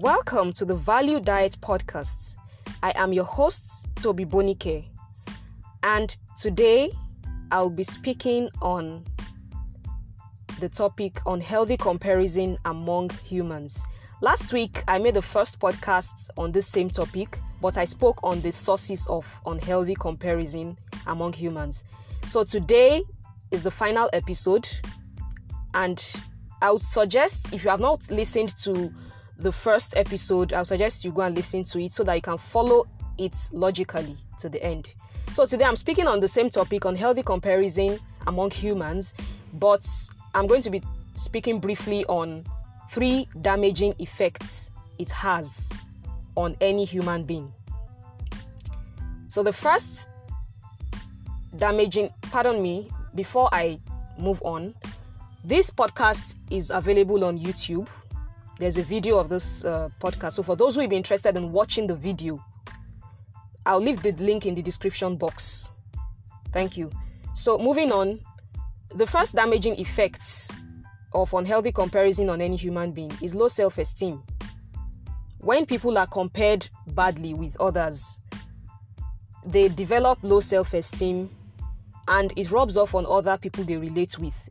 Welcome to the Value Diet Podcast. I am your host, Toby Bonike, and today I'll be speaking on the topic on healthy comparison among humans. Last week, I made the first podcast on this same topic, but I spoke on the sources of unhealthy comparison among humans. So today is the final episode, and I would suggest if you have not listened to the first episode, I'll suggest you go and listen to it so that you can follow it logically to the end. So today I'm speaking on the same topic on healthy comparison among humans, but I'm going to be speaking briefly on three damaging effects it has on any human being. So the first damaging, pardon me, before I move on, this podcast is available on YouTube. There's a video of this uh, podcast. So for those who be interested in watching the video, I'll leave the link in the description box. Thank you. So moving on, the first damaging effects of unhealthy comparison on any human being is low self-esteem. When people are compared badly with others, they develop low self-esteem and it rubs off on other people they relate with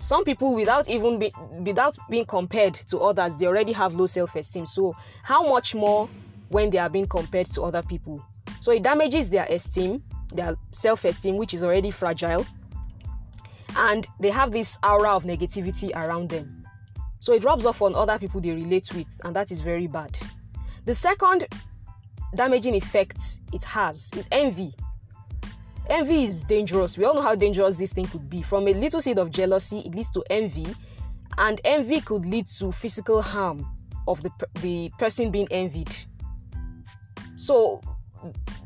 some people without even be, without being compared to others they already have low self-esteem. So how much more when they are being compared to other people? So it damages their esteem their self-esteem which is already fragile. And they have this aura of negativity around them. So it rubs off on other people they relate with and that is very bad. The second damaging effect it has is envy Envy is dangerous. We all know how dangerous this thing could be. From a little seed of jealousy, it leads to envy, and envy could lead to physical harm of the, the person being envied. So,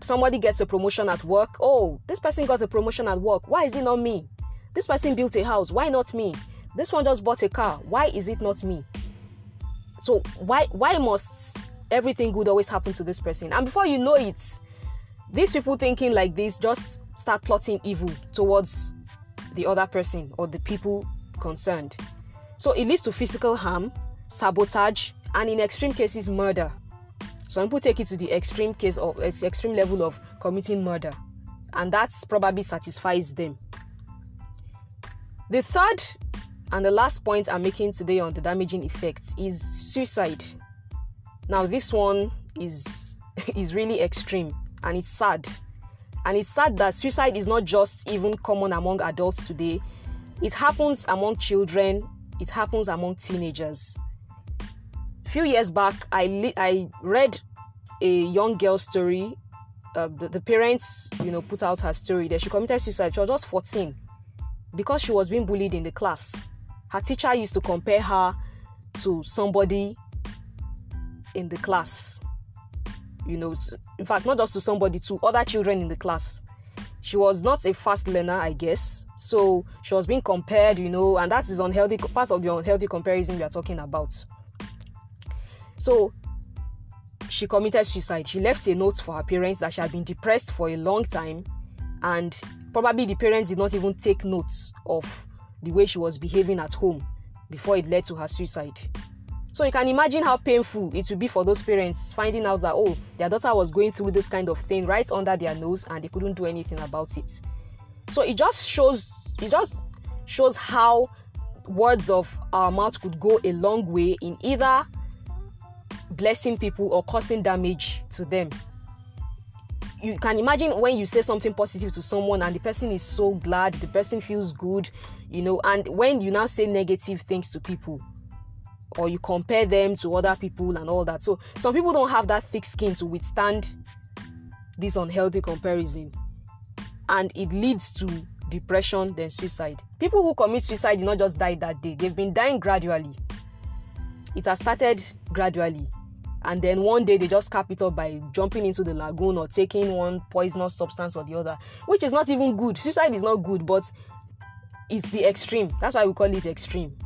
somebody gets a promotion at work. Oh, this person got a promotion at work. Why is it not me? This person built a house. Why not me? This one just bought a car. Why is it not me? So, why why must everything good always happen to this person? And before you know it, these people thinking like this just start plotting evil towards the other person or the people concerned. So it leads to physical harm, sabotage, and in extreme cases, murder. Some people take it to the extreme case of extreme level of committing murder, and that probably satisfies them. The third and the last point I'm making today on the damaging effects is suicide. Now, this one is is really extreme and it's sad and it's sad that suicide is not just even common among adults today, it happens among children, it happens among teenagers. A few years back, I, li- I read a young girl's story. Uh, the, the parents, you know, put out her story that she committed suicide. She was just 14 because she was being bullied in the class. Her teacher used to compare her to somebody in the class you know, in fact, not just to somebody, to other children in the class. She was not a fast learner, I guess. So she was being compared, you know, and that is unhealthy, part of the unhealthy comparison we are talking about. So she committed suicide. She left a note for her parents that she had been depressed for a long time, and probably the parents did not even take notes of the way she was behaving at home before it led to her suicide. So you can imagine how painful it would be for those parents finding out that oh their daughter was going through this kind of thing right under their nose and they couldn't do anything about it. So it just shows it just shows how words of our mouth could go a long way in either blessing people or causing damage to them. You can imagine when you say something positive to someone and the person is so glad, the person feels good, you know, and when you now say negative things to people, or you compare them to other people and all that. So some people don't have that thick skin to withstand this unhealthy comparison. And it leads to depression, then suicide. People who commit suicide did not just die that day, they've been dying gradually. It has started gradually. And then one day they just cap it up by jumping into the lagoon or taking one poisonous substance or the other, which is not even good. Suicide is not good, but it's the extreme. That's why we call it extreme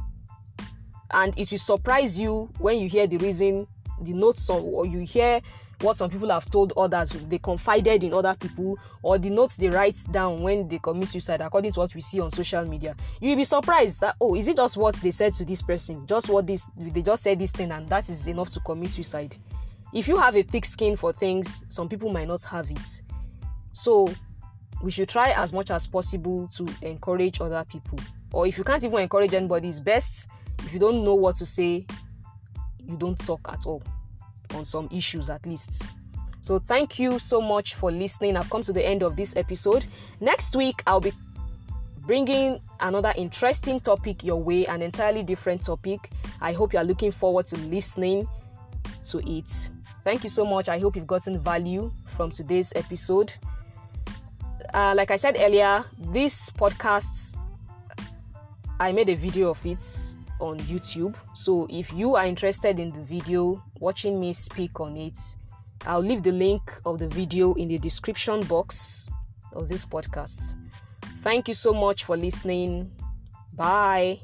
and it will surprise you when you hear the reason the notes or you hear what some people have told others, they confided in other people, or the notes they write down when they commit suicide, according to what we see on social media, you'll be surprised that oh, is it just what they said to this person, just what this they just said this thing, and that is enough to commit suicide. If you have a thick skin for things, some people might not have it. So we should try as much as possible to encourage other people. Or if you can't even encourage anybody, it's best if you don't know what to say, you don't talk at all on some issues at least. So thank you so much for listening. I've come to the end of this episode. Next week I'll be bringing another interesting topic your way, an entirely different topic. I hope you are looking forward to listening to it. Thank you so much. I hope you've gotten value from today's episode. Uh, like I said earlier, this podcast, I made a video of it on YouTube. So if you are interested in the video, watching me speak on it, I'll leave the link of the video in the description box of this podcast. Thank you so much for listening. Bye.